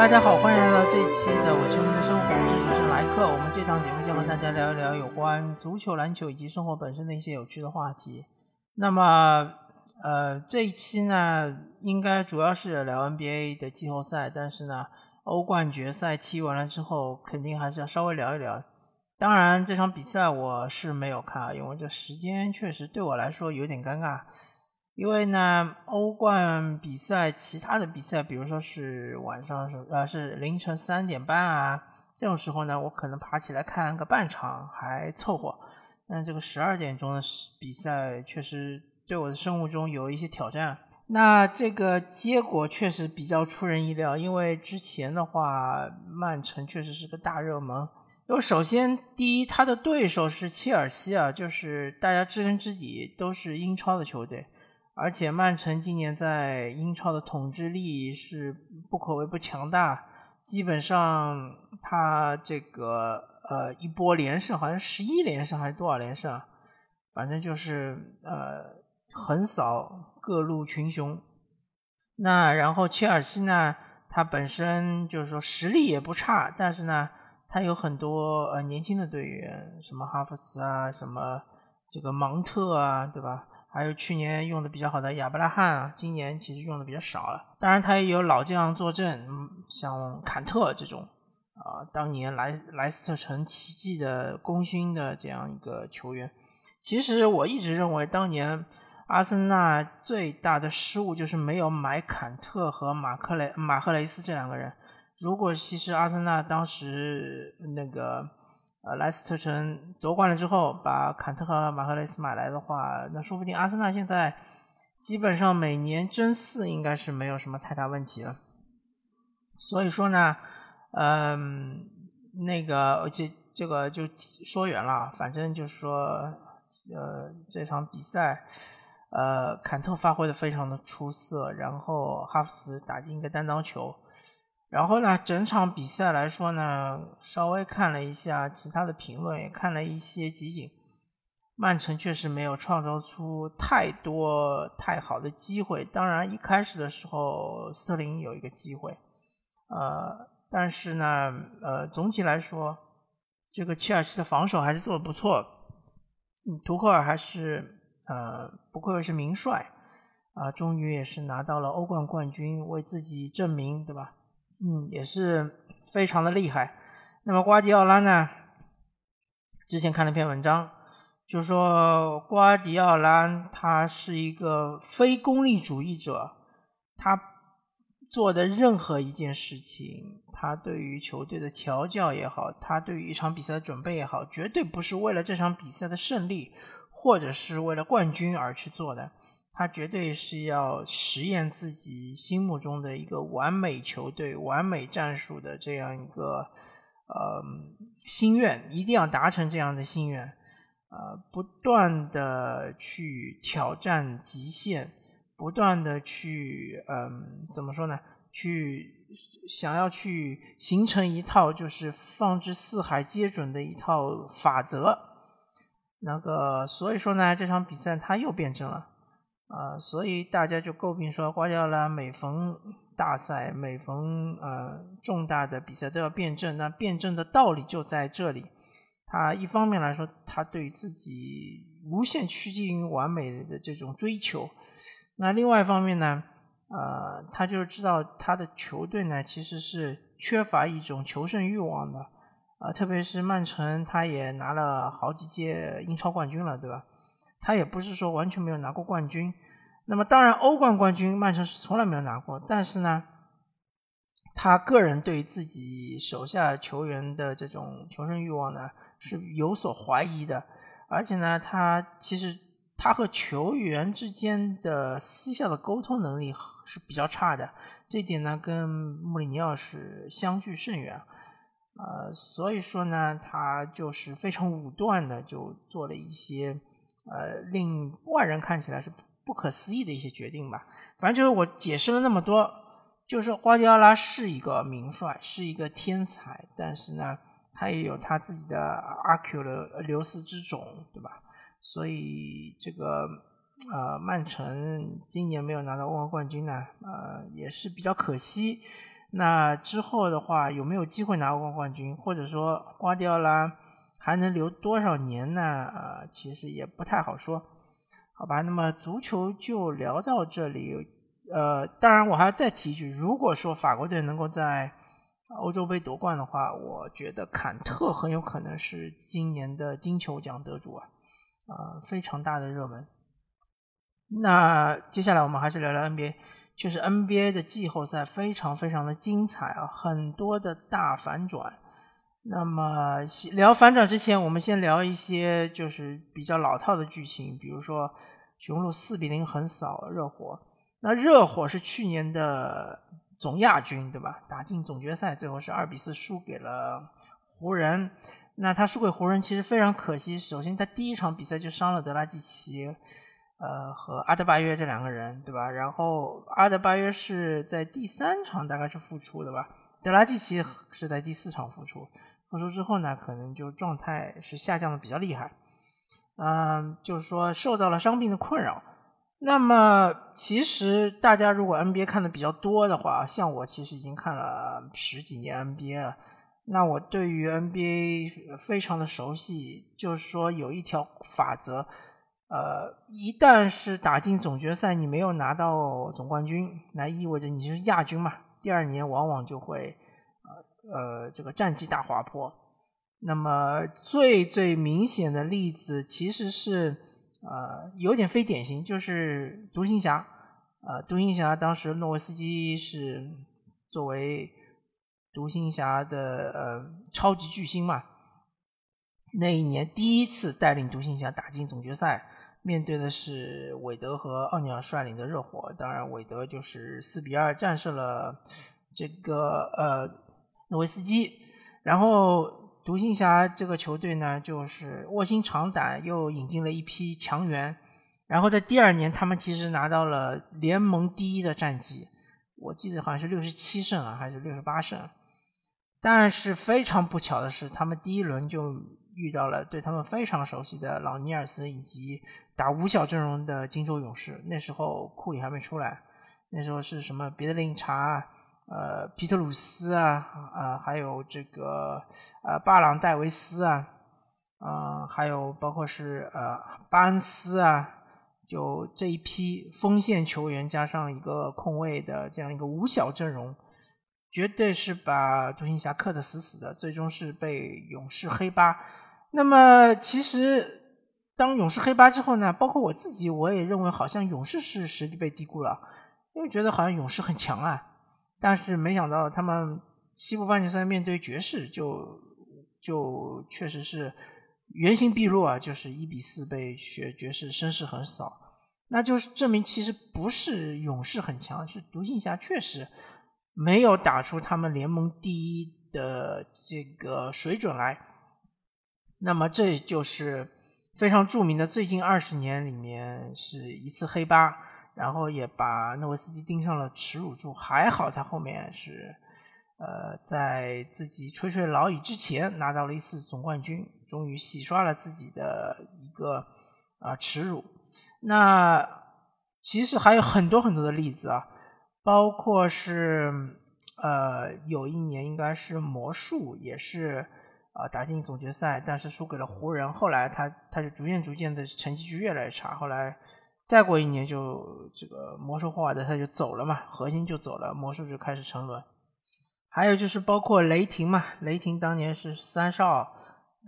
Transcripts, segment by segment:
大家好，欢迎来到这一期的《我球迷的生活》，我是主持人莱克。我们这档节目将和大家聊一聊有关足球、篮球以及生活本身的一些有趣的话题。那么，呃，这一期呢，应该主要是聊 NBA 的季后赛，但是呢，欧冠决赛踢完了之后，肯定还是要稍微聊一聊。当然，这场比赛我是没有看，因为这时间确实对我来说有点尴尬。因为呢，欧冠比赛其他的比赛，比如说是晚上是呃是凌晨三点半啊，这种时候呢，我可能爬起来看个半场还凑合。但这个十二点钟的比赛，确实对我的生物钟有一些挑战。那这个结果确实比较出人意料，因为之前的话，曼城确实是个大热门。因为首先第一，他的对手是切尔西啊，就是大家知根知底，都是英超的球队。而且曼城今年在英超的统治力是不可谓不强大，基本上他这个呃一波连胜，好像十一连胜还是多少连胜，反正就是呃横扫各路群雄。那然后切尔西呢，他本身就是说实力也不差，但是呢，他有很多呃年轻的队员，什么哈弗斯啊，什么这个芒特啊，对吧？还有去年用的比较好的亚伯拉罕啊，今年其实用的比较少了。当然，他也有老将坐镇，像坎特这种啊，当年莱莱斯特城奇迹的功勋的这样一个球员。其实我一直认为，当年阿森纳最大的失误就是没有买坎特和马克雷马赫雷斯这两个人。如果其实阿森纳当时那个。呃，莱斯特城夺冠了之后，把坎特和马赫雷斯买来的话，那说不定阿森纳现在基本上每年争四应该是没有什么太大问题了。所以说呢，嗯，那个这这个就说远了，反正就是说，呃，这场比赛，呃，坎特发挥的非常的出色，然后哈弗茨打进一个单刀球。然后呢，整场比赛来说呢，稍微看了一下其他的评论，也看了一些集锦。曼城确实没有创造出太多太好的机会。当然，一开始的时候斯特林有一个机会，呃，但是呢，呃，总体来说，这个切尔西的防守还是做的不错。嗯图赫尔还是呃，不愧是名帅啊，终于也是拿到了欧冠冠军，为自己证明，对吧？嗯，也是非常的厉害。那么瓜迪奥拉呢？之前看了篇文章，就说瓜迪奥拉他是一个非功利主义者，他做的任何一件事情，他对于球队的调教也好，他对于一场比赛的准备也好，绝对不是为了这场比赛的胜利，或者是为了冠军而去做的。他绝对是要实验自己心目中的一个完美球队、完美战术的这样一个呃心愿，一定要达成这样的心愿，呃，不断的去挑战极限，不断的去嗯怎么说呢？去想要去形成一套就是放之四海皆准的一套法则。那个所以说呢，这场比赛他又辩证了。啊，所以大家就诟病说，瓜迪奥拉每逢大赛、每逢呃重大的比赛都要辩证。那辩证的道理就在这里。他一方面来说，他对自己无限趋近于完美的这种追求；那另外一方面呢，呃，他就知道他的球队呢其实是缺乏一种求胜欲望的。啊，特别是曼城，他也拿了好几届英超冠军了，对吧？他也不是说完全没有拿过冠军，那么当然欧冠冠军曼城是从来没有拿过，但是呢，他个人对自己手下球员的这种求胜欲望呢是有所怀疑的，而且呢，他其实他和球员之间的私下的沟通能力是比较差的，这点呢跟穆里尼奥是相距甚远，呃，所以说呢，他就是非常武断的就做了一些。呃，令外人看起来是不可思议的一些决定吧。反正就是我解释了那么多，就是瓜迪奥拉是一个名帅，是一个天才，但是呢，他也有他自己的阿 Q 的流斯之种，对吧？所以这个呃，曼城今年没有拿到欧冠冠军呢，呃，也是比较可惜。那之后的话，有没有机会拿欧冠冠军，或者说瓜迪奥拉还能留多少年呢？啊，其实也不太好说，好吧。那么足球就聊到这里。呃，当然我还要再提一句，如果说法国队能够在欧洲杯夺冠的话，我觉得坎特很有可能是今年的金球奖得主啊，啊，非常大的热门。那接下来我们还是聊聊 NBA，确实 NBA 的季后赛非常非常的精彩啊，很多的大反转。那么聊反转之前，我们先聊一些就是比较老套的剧情，比如说雄鹿四比零横扫热火，那热火是去年的总亚军，对吧？打进总决赛，最后是二比四输给了湖人。那他输给湖人其实非常可惜，首先他第一场比赛就伤了德拉季奇。呃，和阿德巴约这两个人，对吧？然后阿德巴约是在第三场大概是复出的吧？德拉季奇是在第四场复出，复出之后呢，可能就状态是下降的比较厉害，嗯，就是说受到了伤病的困扰。那么其实大家如果 NBA 看的比较多的话，像我其实已经看了十几年 NBA 了，那我对于 NBA 非常的熟悉，就是说有一条法则。呃，一旦是打进总决赛，你没有拿到总冠军，那意味着你就是亚军嘛。第二年往往就会，呃呃，这个战绩大滑坡。那么最最明显的例子其实是，呃，有点非典型，就是独行侠。呃，独行侠当时诺维斯基是作为独行侠的呃超级巨星嘛，那一年第一次带领独行侠打进总决赛。面对的是韦德和奥尼尔率领的热火，当然韦德就是四比二战胜了这个呃诺维斯基，然后独行侠这个球队呢就是卧薪尝胆，又引进了一批强援，然后在第二年他们其实拿到了联盟第一的战绩，我记得好像是六十七胜啊还是六十八胜，但是非常不巧的是，他们第一轮就遇到了对他们非常熟悉的老尼尔斯以及。打五小阵容的金州勇士，那时候库里还没出来，那时候是什么别的林查、呃皮特鲁斯啊啊，还有这个呃巴朗戴维斯啊，啊还有包括是呃巴恩斯啊，就这一批锋线球员加上一个控卫的这样一个五小阵容，绝对是把独行侠克得死死的，最终是被勇士黑八。那么其实。当勇士黑八之后呢，包括我自己，我也认为好像勇士是实力被低估了，因为觉得好像勇士很强啊，但是没想到他们西部半决赛面对爵士就就确实是原形毕露啊，就是一比四被爵爵士声势横扫，那就是证明其实不是勇士很强，是独行侠确实没有打出他们联盟第一的这个水准来，那么这就是。非常著名的最近二十年里面是一次黑八，然后也把诺维斯基盯上了耻辱柱。还好他后面是，呃，在自己垂垂老矣之前拿到了一次总冠军，终于洗刷了自己的一个啊耻辱。那其实还有很多很多的例子啊，包括是呃有一年应该是魔术也是。啊，打进总决赛，但是输给了湖人。后来他他就逐渐逐渐的成绩就越来越差。后来再过一年，就这个魔术霍华德他就走了嘛，核心就走了，魔术就开始沉沦。还有就是包括雷霆嘛，雷霆当年是三少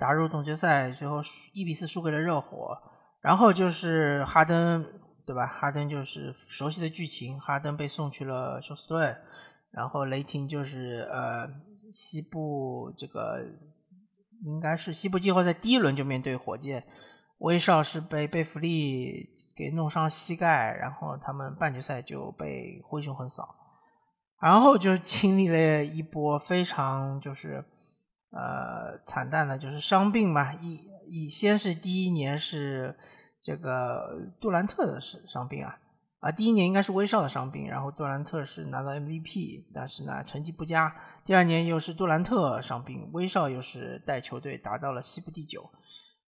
打入总决赛，最后一比四输给了热火。然后就是哈登，对吧？哈登就是熟悉的剧情，哈登被送去了休斯顿，然后雷霆就是呃西部这个。应该是西部季后赛第一轮就面对火箭，威少是被贝弗利给弄伤膝盖，然后他们半决赛就被灰熊横扫，然后就经历了一波非常就是呃惨淡的，就是伤病嘛，一一先是第一年是这个杜兰特的伤伤病啊。啊，第一年应该是威少的伤病，然后杜兰特是拿到 MVP，但是呢成绩不佳。第二年又是杜兰特伤病，威少又是带球队达到了西部第九，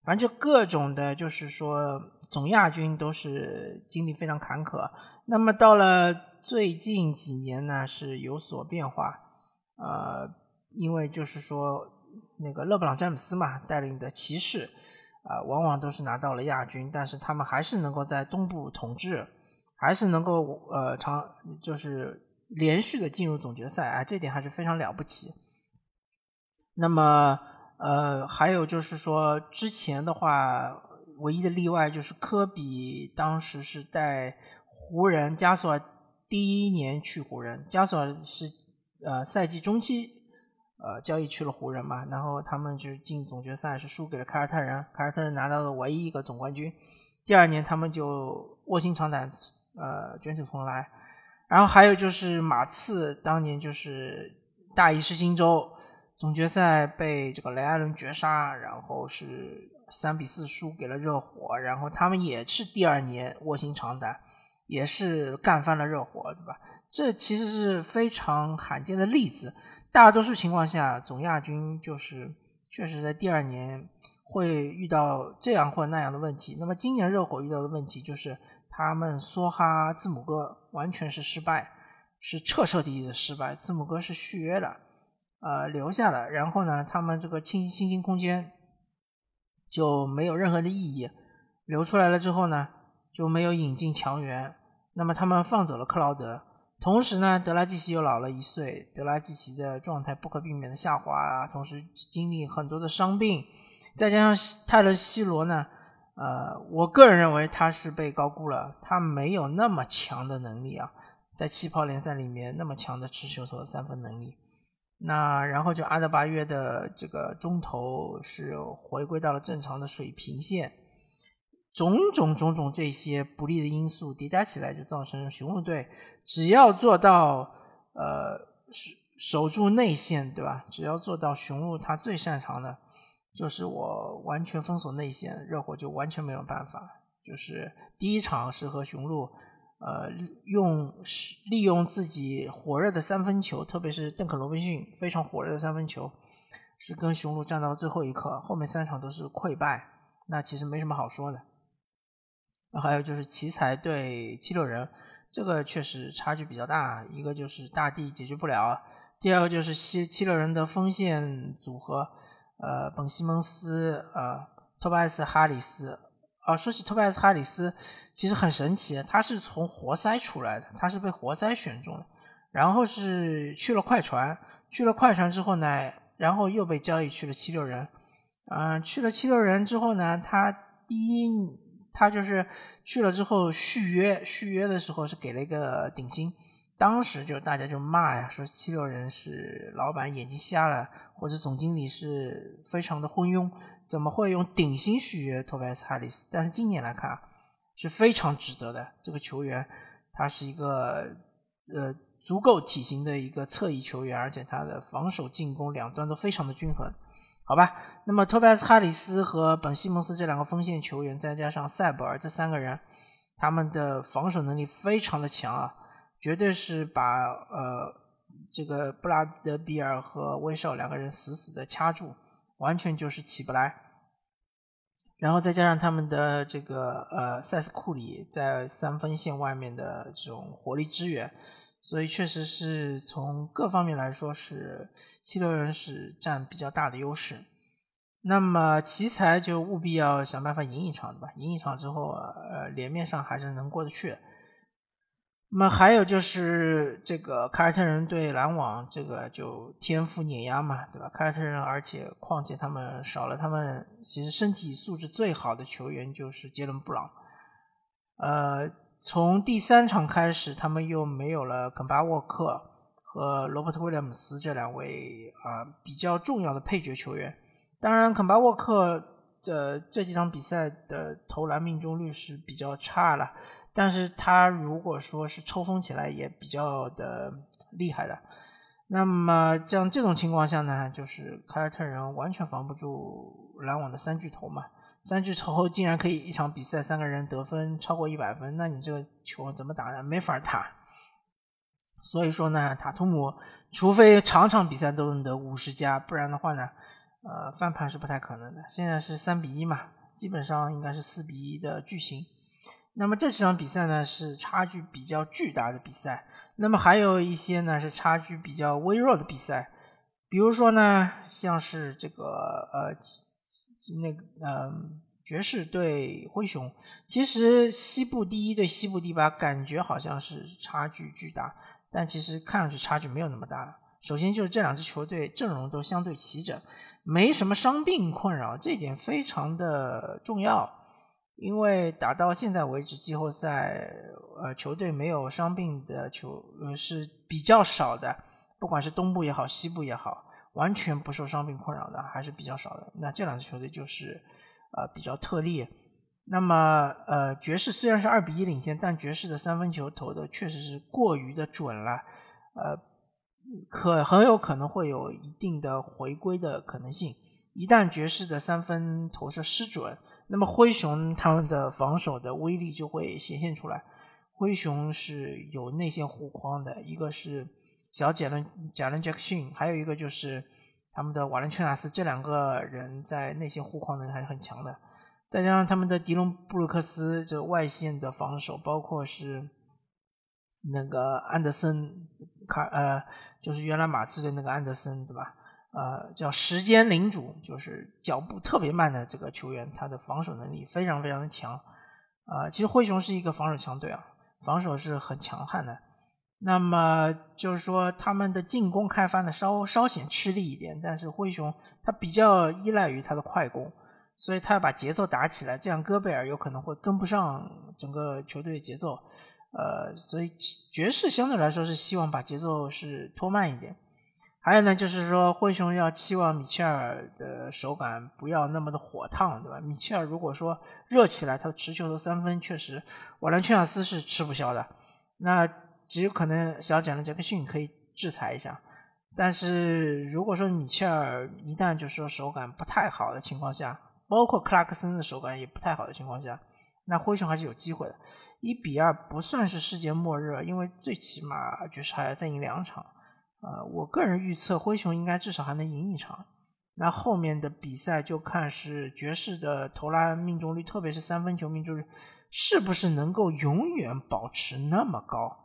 反正就各种的，就是说总亚军都是经历非常坎坷。那么到了最近几年呢，是有所变化。呃，因为就是说那个勒布朗詹姆斯嘛带领的骑士啊，往往都是拿到了亚军，但是他们还是能够在东部统治，还是能够呃长就是连续的进入总决赛啊，这点还是非常了不起。那么呃，还有就是说之前的话。唯一的例外就是科比当时是带湖人加索尔第一年去湖人，加索尔是呃赛季中期呃交易去了湖人嘛，然后他们就进总决赛是输给了凯尔特人，凯尔特人拿到了唯一一个总冠军。第二年他们就卧薪尝胆呃卷土重来，然后还有就是马刺当年就是大意失荆州，总决赛被这个雷阿伦绝杀，然后是。三比四输给了热火，然后他们也是第二年卧薪尝胆，也是干翻了热火，对吧？这其实是非常罕见的例子。大多数情况下，总亚军就是确实在第二年会遇到这样或那样的问题。那么今年热火遇到的问题就是他们梭哈字母哥完全是失败，是彻彻底底的失败。字母哥是续约了，呃，留下了，然后呢，他们这个清薪金空间。就没有任何的意义，流出来了之后呢，就没有引进强援，那么他们放走了克劳德，同时呢，德拉季奇又老了一岁，德拉季奇的状态不可避免的下滑啊，同时经历很多的伤病，再加上泰勒西罗呢，呃，我个人认为他是被高估了，他没有那么强的能力啊，在气泡联赛里面那么强的持球和三分能力。那然后就阿德巴约的这个中投是回归到了正常的水平线，种种种种这些不利的因素叠加起来，就造成雄鹿队只要做到呃守守住内线，对吧？只要做到雄鹿他最擅长的，就是我完全封锁内线，热火就完全没有办法。就是第一场是和雄鹿。呃，用利用自己火热的三分球，特别是邓肯罗宾逊非常火热的三分球，是跟雄鹿战到最后一刻，后面三场都是溃败，那其实没什么好说的。那还有就是奇才对七六人，这个确实差距比较大，一个就是大地解决不了，第二个就是七七六人的锋线组合，呃，本西蒙斯，呃，托拜斯哈里斯。啊，说起托拜斯哈里斯，其实很神奇，他是从活塞出来的，他是被活塞选中的，然后是去了快船，去了快船之后呢，然后又被交易去了七六人，嗯，去了七六人之后呢，他第一，他就是去了之后续约，续约的时候是给了一个顶薪，当时就大家就骂呀，说七六人是老板眼睛瞎了，或者总经理是非常的昏庸。怎么会用顶薪续约托拜斯哈里斯？但是今年来看啊，是非常值得的。这个球员他是一个呃足够体型的一个侧翼球员，而且他的防守进攻两端都非常的均衡，好吧？那么托拜斯哈里斯和本西蒙斯这两个锋线球员，再加上塞博尔这三个人，他们的防守能力非常的强啊，绝对是把呃这个布拉德比尔和威少两个人死死的掐住。完全就是起不来，然后再加上他们的这个呃塞斯库里在三分线外面的这种火力支援，所以确实是从各方面来说是七六人是占比较大的优势。那么奇才就务必要想办法赢一场，对吧？赢一场之后，呃，脸面上还是能过得去。那么还有就是这个凯尔特人对篮网，这个就天赋碾压嘛，对吧？凯尔特人，而且况且他们少了他们其实身体素质最好的球员就是杰伦布朗，呃，从第三场开始，他们又没有了肯巴沃克和罗伯特威廉姆斯这两位啊比较重要的配角球员。当然，肯巴沃克的这几场比赛的投篮命中率是比较差了。但是他如果说是抽风起来也比较的厉害的，那么像这种情况下呢，就是凯尔特人完全防不住篮网的三巨头嘛。三巨头竟然可以一场比赛三个人得分超过一百分，那你这个球怎么打呢？没法打。所以说呢，塔图姆除非场场比赛都能得五十加，不然的话呢，呃，翻盘是不太可能的。现在是三比一嘛，基本上应该是四比一的剧情。那么这几场比赛呢是差距比较巨大的比赛，那么还有一些呢是差距比较微弱的比赛，比如说呢像是这个呃那个呃爵士对灰熊，其实西部第一对西部第八感觉好像是差距巨大，但其实看上去差距没有那么大。首先就是这两支球队阵容都相对齐整，没什么伤病困扰，这点非常的重要。因为打到现在为止，季后赛呃球队没有伤病的球呃是比较少的，不管是东部也好，西部也好，完全不受伤病困扰的还是比较少的。那这两支球队就是呃比较特例。那么呃爵士虽然是二比一领先，但爵士的三分球投的确实是过于的准了，呃可很有可能会有一定的回归的可能性。一旦爵士的三分投射失准。那么灰熊他们的防守的威力就会显现出来。灰熊是有内线护框的，一个是小贾伦贾伦杰克逊，还有一个就是他们的瓦伦丘纳斯，这两个人在内线护框能力还是很强的。再加上他们的迪隆布鲁克斯这外线的防守，包括是那个安德森卡呃，就是原来马刺的那个安德森，对吧？呃，叫时间领主，就是脚步特别慢的这个球员，他的防守能力非常非常的强。啊，其实灰熊是一个防守强队啊，防守是很强悍的。那么就是说，他们的进攻开发呢稍稍显吃力一点，但是灰熊他比较依赖于他的快攻，所以他要把节奏打起来，这样戈贝尔有可能会跟不上整个球队的节奏。呃，所以爵士相对来说是希望把节奏是拖慢一点。还有呢，就是说灰熊要期望米切尔的手感不要那么的火烫，对吧？米切尔如果说热起来，他的持球的三分确实瓦伦丘纳斯是吃不消的。那只有可能小贾伦杰克逊可以制裁一下。但是如果说米切尔一旦就是说手感不太好的情况下，包括克拉克森的手感也不太好的情况下，那灰熊还是有机会的。一比二不算是世界末日，因为最起码爵士还要再赢两场。呃，我个人预测灰熊应该至少还能赢一场，那后面的比赛就看是爵士的投篮命中率，特别是三分球命中率，是不是能够永远保持那么高。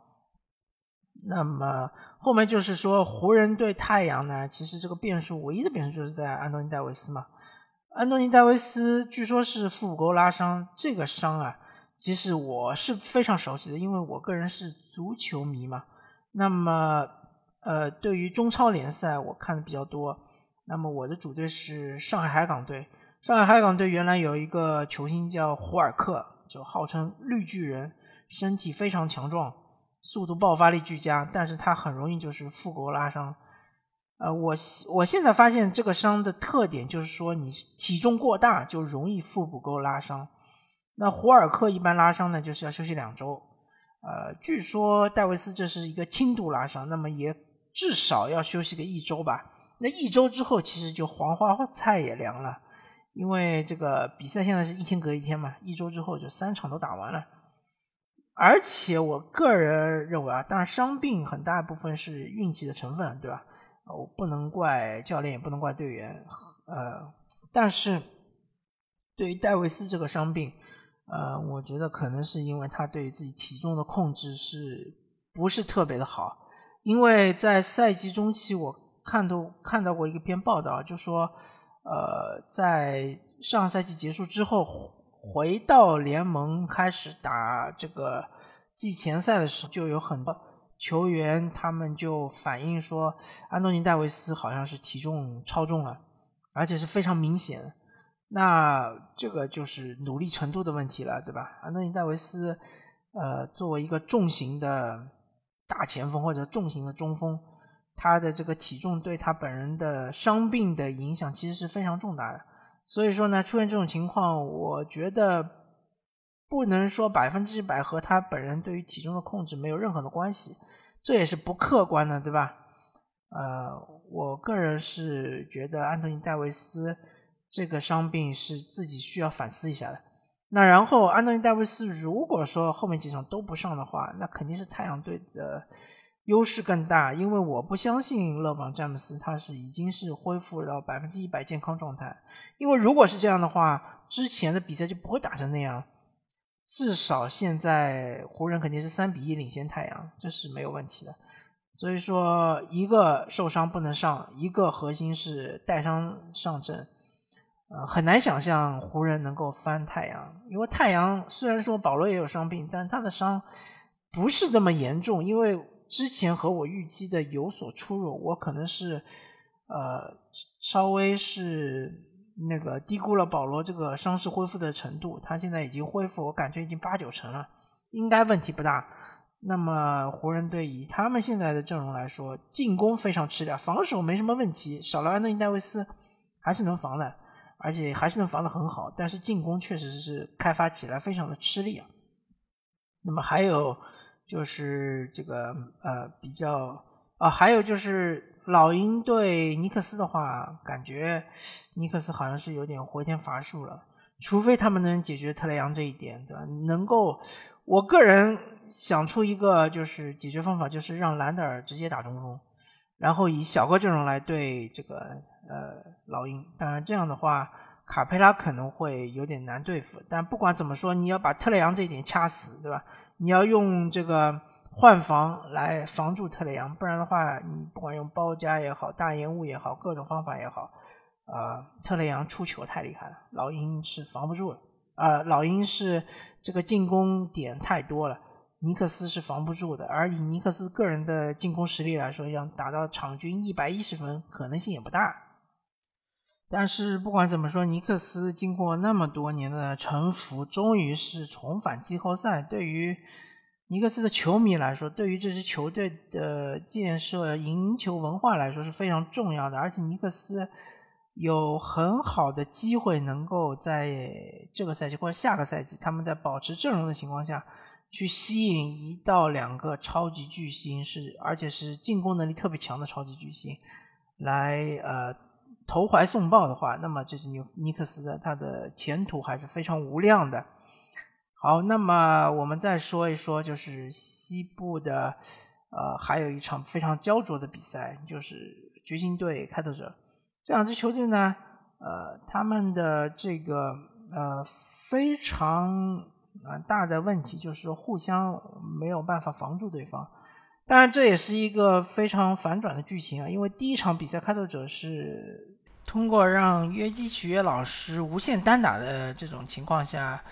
那么后面就是说湖人对太阳呢，其实这个变数唯一的变数就是在安东尼戴维斯嘛。安东尼戴维斯据说是腹股沟拉伤，这个伤啊，其实我是非常熟悉的，因为我个人是足球迷嘛。那么。呃，对于中超联赛，我看的比较多。那么我的主队是上海海港队。上海海港队原来有一个球星叫胡尔克，就号称绿巨人，身体非常强壮，速度爆发力俱佳，但是他很容易就是腹股沟拉伤。呃，我我现在发现这个伤的特点就是说，你体重过大就容易腹股沟拉伤。那胡尔克一般拉伤呢，就是要休息两周。呃，据说戴维斯这是一个轻度拉伤，那么也。至少要休息个一周吧。那一周之后，其实就黄花菜也凉了，因为这个比赛现在是一天隔一天嘛。一周之后就三场都打完了。而且我个人认为啊，当然伤病很大一部分是运气的成分，对吧？我不能怪教练，也不能怪队员。呃，但是对于戴维斯这个伤病，呃，我觉得可能是因为他对自己体重的控制是不是特别的好。因为在赛季中期，我看到看到过一篇报道，就说，呃，在上赛季结束之后，回到联盟开始打这个季前赛的时候，就有很多球员他们就反映说，安东尼戴维斯好像是体重超重了，而且是非常明显。那这个就是努力程度的问题了，对吧？安东尼戴维斯，呃，作为一个重型的。大前锋或者重型的中锋，他的这个体重对他本人的伤病的影响其实是非常重大的。所以说呢，出现这种情况，我觉得不能说百分之百和他本人对于体重的控制没有任何的关系，这也是不客观的，对吧？呃，我个人是觉得安东尼戴维斯这个伤病是自己需要反思一下的。那然后，安东尼戴维斯如果说后面几场都不上的话，那肯定是太阳队的优势更大，因为我不相信勒布朗詹姆斯他是已经是恢复到百分之一百健康状态，因为如果是这样的话，之前的比赛就不会打成那样。至少现在湖人肯定是三比一领先太阳，这是没有问题的。所以说，一个受伤不能上，一个核心是带伤上阵，呃，很难想象湖人能够翻太阳。因为太阳虽然说保罗也有伤病，但他的伤不是那么严重。因为之前和我预计的有所出入，我可能是呃稍微是那个低估了保罗这个伤势恢复的程度。他现在已经恢复，我感觉已经八九成了，应该问题不大。那么湖人队以他们现在的阵容来说，进攻非常吃力，防守没什么问题，少了安东尼戴维斯还是能防的，而且还是能防的很好。但是进攻确实是开发起来非常的吃力啊。那么还有就是这个呃比较啊，还有就是老鹰对尼克斯的话，感觉尼克斯好像是有点回天乏术了，除非他们能解决特雷杨这一点，对吧？能够，我个人。想出一个就是解决方法，就是让兰德尔直接打中锋，然后以小个阵容来对这个呃老鹰。当然这样的话，卡佩拉可能会有点难对付。但不管怎么说，你要把特雷杨这一点掐死，对吧？你要用这个换防来防住特雷杨，不然的话，你不管用包夹也好，大烟雾也好，各种方法也好，呃，特雷杨出球太厉害了，老鹰是防不住的。啊，老鹰是这个进攻点太多了。尼克斯是防不住的，而以尼克斯个人的进攻实力来说，要打到场均一百一十分可能性也不大。但是不管怎么说，尼克斯经过那么多年的沉浮，终于是重返季后赛。对于尼克斯的球迷来说，对于这支球队的建设、赢球文化来说是非常重要的。而且尼克斯有很好的机会能够在这个赛季或者下个赛季，他们在保持阵容的情况下。去吸引一到两个超级巨星，是而且是进攻能力特别强的超级巨星，来呃投怀送抱的话，那么这支尼尼克斯的他的前途还是非常无量的。好，那么我们再说一说，就是西部的呃还有一场非常焦灼的比赛，就是掘金队开拓者这两支球队呢，呃他们的这个呃非常。啊，大的问题就是说互相没有办法防住对方，当然这也是一个非常反转的剧情啊，因为第一场比赛开拓者是通过让约基奇约老师无限单打的这种情况下。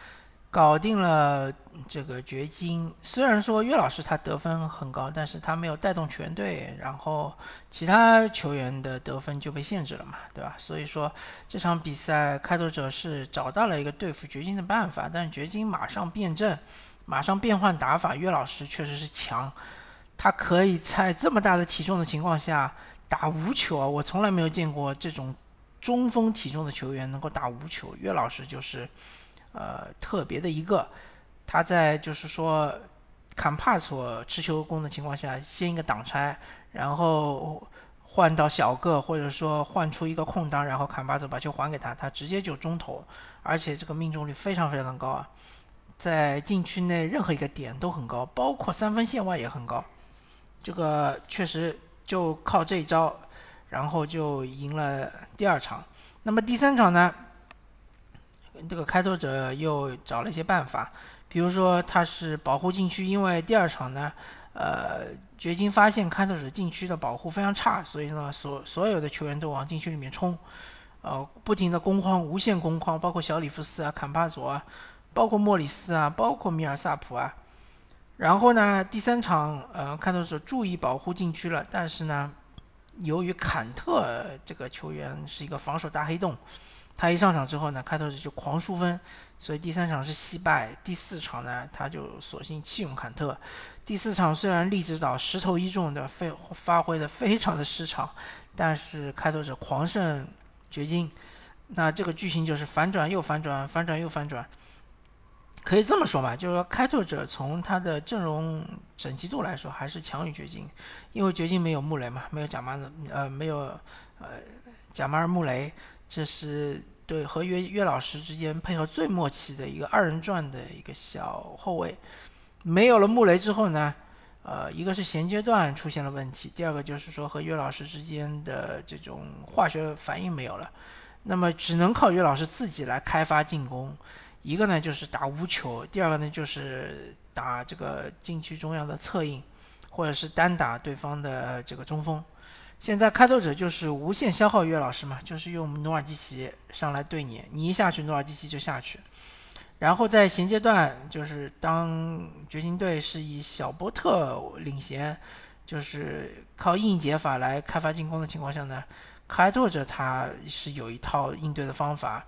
搞定了这个掘金。虽然说岳老师他得分很高，但是他没有带动全队，然后其他球员的得分就被限制了嘛，对吧？所以说这场比赛开拓者是找到了一个对付掘金的办法，但掘金马上变阵，马上变换打法。岳老师确实是强，他可以在这么大的体重的情况下打无球啊！我从来没有见过这种中锋体重的球员能够打无球。岳老师就是。呃，特别的一个，他在就是说，坎帕索持球攻的情况下，先一个挡拆，然后换到小个，或者说换出一个空档，然后坎帕索把球还给他，他直接就中投，而且这个命中率非常非常的高啊，在禁区内任何一个点都很高，包括三分线外也很高，这个确实就靠这一招，然后就赢了第二场。那么第三场呢？这个开拓者又找了一些办法，比如说他是保护禁区，因为第二场呢，呃，掘金发现开拓者禁区的保护非常差，所以呢，所所有的球员都往禁区里面冲，呃，不停的攻框，无限攻框，包括小里弗斯啊、坎帕佐啊，包括莫里斯啊，包括米尔萨普啊。然后呢，第三场，呃，开拓者注意保护禁区了，但是呢，由于坎特这个球员是一个防守大黑洞。他一上场之后呢，开拓者就狂输分，所以第三场是惜败。第四场呢，他就索性弃用坎特。第四场虽然利指导十投一中的非发挥的非常的失常，但是开拓者狂胜掘金。那这个剧情就是反转又反转，反转又反转。可以这么说嘛，就是说开拓者从他的阵容整齐度来说还是强于掘金，因为掘金没有穆雷嘛，没有贾马尔，呃，没有呃贾马尔穆雷。这是对和约约老师之间配合最默契的一个二人转的一个小后卫。没有了穆雷之后呢，呃，一个是衔接段出现了问题，第二个就是说和约老师之间的这种化学反应没有了。那么只能靠约老师自己来开发进攻，一个呢就是打无球，第二个呢就是打这个禁区中央的策应，或者是单打对方的这个中锋。现在开拓者就是无限消耗约老师嘛，就是用努尔基奇上来对你，你一下去努尔基奇就下去。然后在衔接段，就是当掘金队是以小波特领衔，就是靠硬解法来开发进攻的情况下呢，开拓者他是有一套应对的方法。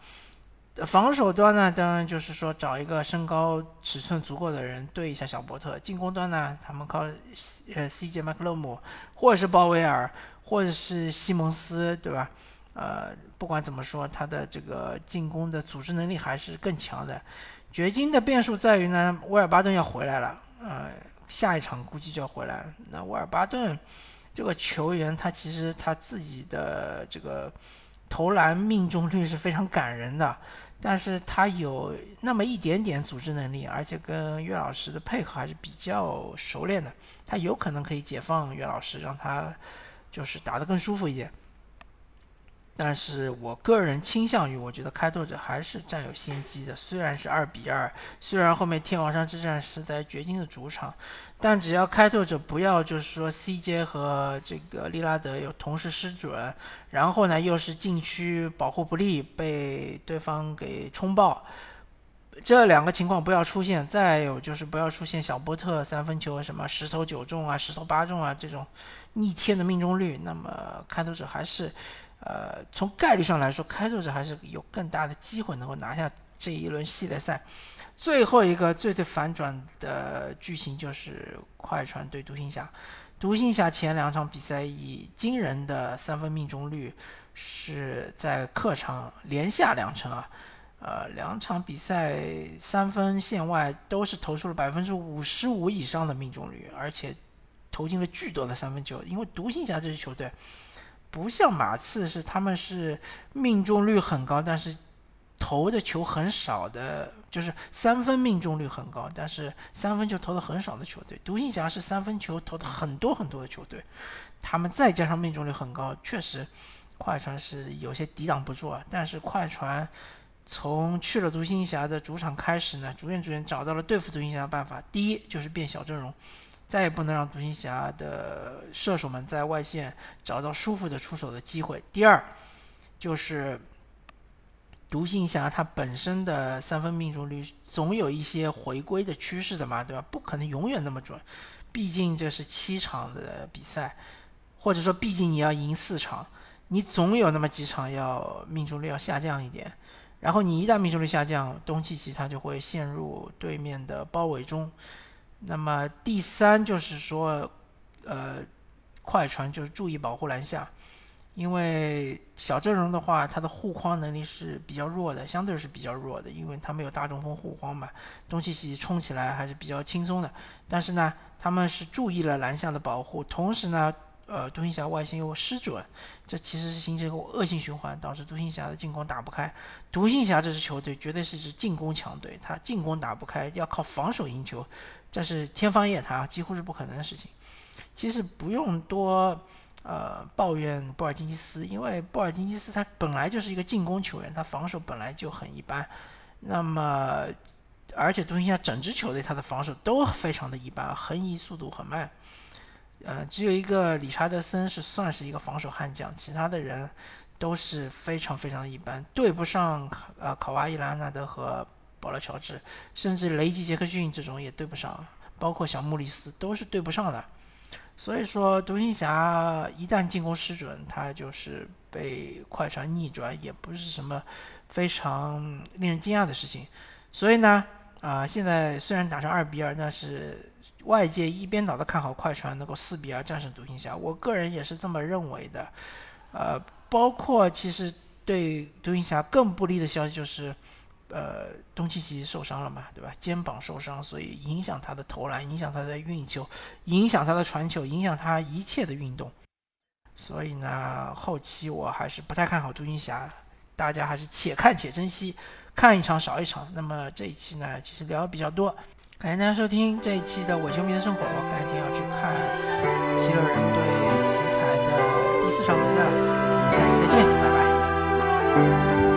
防守端呢，当然就是说找一个身高尺寸足够的人对一下小波特。进攻端呢，他们靠呃 CJ 麦克勒姆，或者是鲍威尔，或者是西蒙斯，对吧？呃，不管怎么说，他的这个进攻的组织能力还是更强的。掘金的变数在于呢，威尔巴顿要回来了，呃，下一场估计就要回来。那威尔巴顿这个球员，他其实他自己的这个投篮命中率是非常感人的，但是他有那么一点点组织能力，而且跟岳老师的配合还是比较熟练的，他有可能可以解放岳老师，让他就是打得更舒服一点。但是我个人倾向于，我觉得开拓者还是占有先机的。虽然是二比二，虽然后面天王山之战是在掘金的主场，但只要开拓者不要就是说 CJ 和这个利拉德有同时失准，然后呢又是禁区保护不利，被对方给冲爆，这两个情况不要出现。再有就是不要出现小波特三分球什么十投九中啊，十投八中啊这种逆天的命中率，那么开拓者还是。呃，从概率上来说，开拓者还是有更大的机会能够拿下这一轮系列赛。最后一个最最反转的剧情就是快船对独行侠。独行侠前两场比赛以惊人的三分命中率是在客场连下两城啊，呃，两场比赛三分线外都是投出了百分之五十五以上的命中率，而且投进了巨多的三分球。因为独行侠这支球队。不像马刺是，他们是命中率很高，但是投的球很少的，就是三分命中率很高，但是三分球投的很少的球队。独行侠是三分球投的很多很多的球队，他们再加上命中率很高，确实快船是有些抵挡不住啊。但是快船从去了独行侠的主场开始呢，逐渐逐渐找到了对付独行侠的办法。第一就是变小阵容。再也不能让独行侠的射手们在外线找到舒服的出手的机会。第二，就是独行侠它本身的三分命中率总有一些回归的趋势的嘛，对吧？不可能永远那么准，毕竟这是七场的比赛，或者说毕竟你要赢四场，你总有那么几场要命中率要下降一点。然后你一旦命中率下降，东契奇他就会陷入对面的包围中。那么第三就是说，呃，快船就是注意保护篮下，因为小阵容的话，它的护框能力是比较弱的，相对是比较弱的，因为它没有大中锋护框嘛，东契奇冲起来还是比较轻松的。但是呢，他们是注意了篮下的保护，同时呢，呃，独行侠外线又失准，这其实是形成一个恶性循环，导致独行侠的进攻打不开。独行侠这支球队绝对是一支进攻强队，他进攻打不开，要靠防守赢球。这是天方夜谭，几乎是不可能的事情。其实不用多呃抱怨布尔津吉斯，因为布尔津吉斯他本来就是一个进攻球员，他防守本来就很一般。那么，而且独行侠整支球队他的防守都非常的一般，横移速度很慢。呃，只有一个理查德森是算是一个防守悍将，其他的人都是非常非常一般，对不上呃考瓦伊拉纳德和。保罗·乔治，甚至雷吉·杰克逊这种也对不上，包括小穆里斯都是对不上的。所以说，独行侠一旦进攻失准，他就是被快船逆转，也不是什么非常令人惊讶的事情。所以呢，啊，现在虽然打成二比二，但是外界一边倒的看好快船能够四比二战胜独行侠，我个人也是这么认为的。呃，包括其实对独行侠更不利的消息就是。呃，东契奇受伤了嘛，对吧？肩膀受伤，所以影响他的投篮，影响他的运球，影响他的传球，影响他一切的运动。所以呢，后期我还是不太看好独行侠，大家还是且看且珍惜，看一场少一场。那么这一期呢，其实聊的比较多，感谢大家收听这一期的伪球迷的生活。我改天要去看七六人对奇才的第四场比赛了，我们下期再见，拜拜。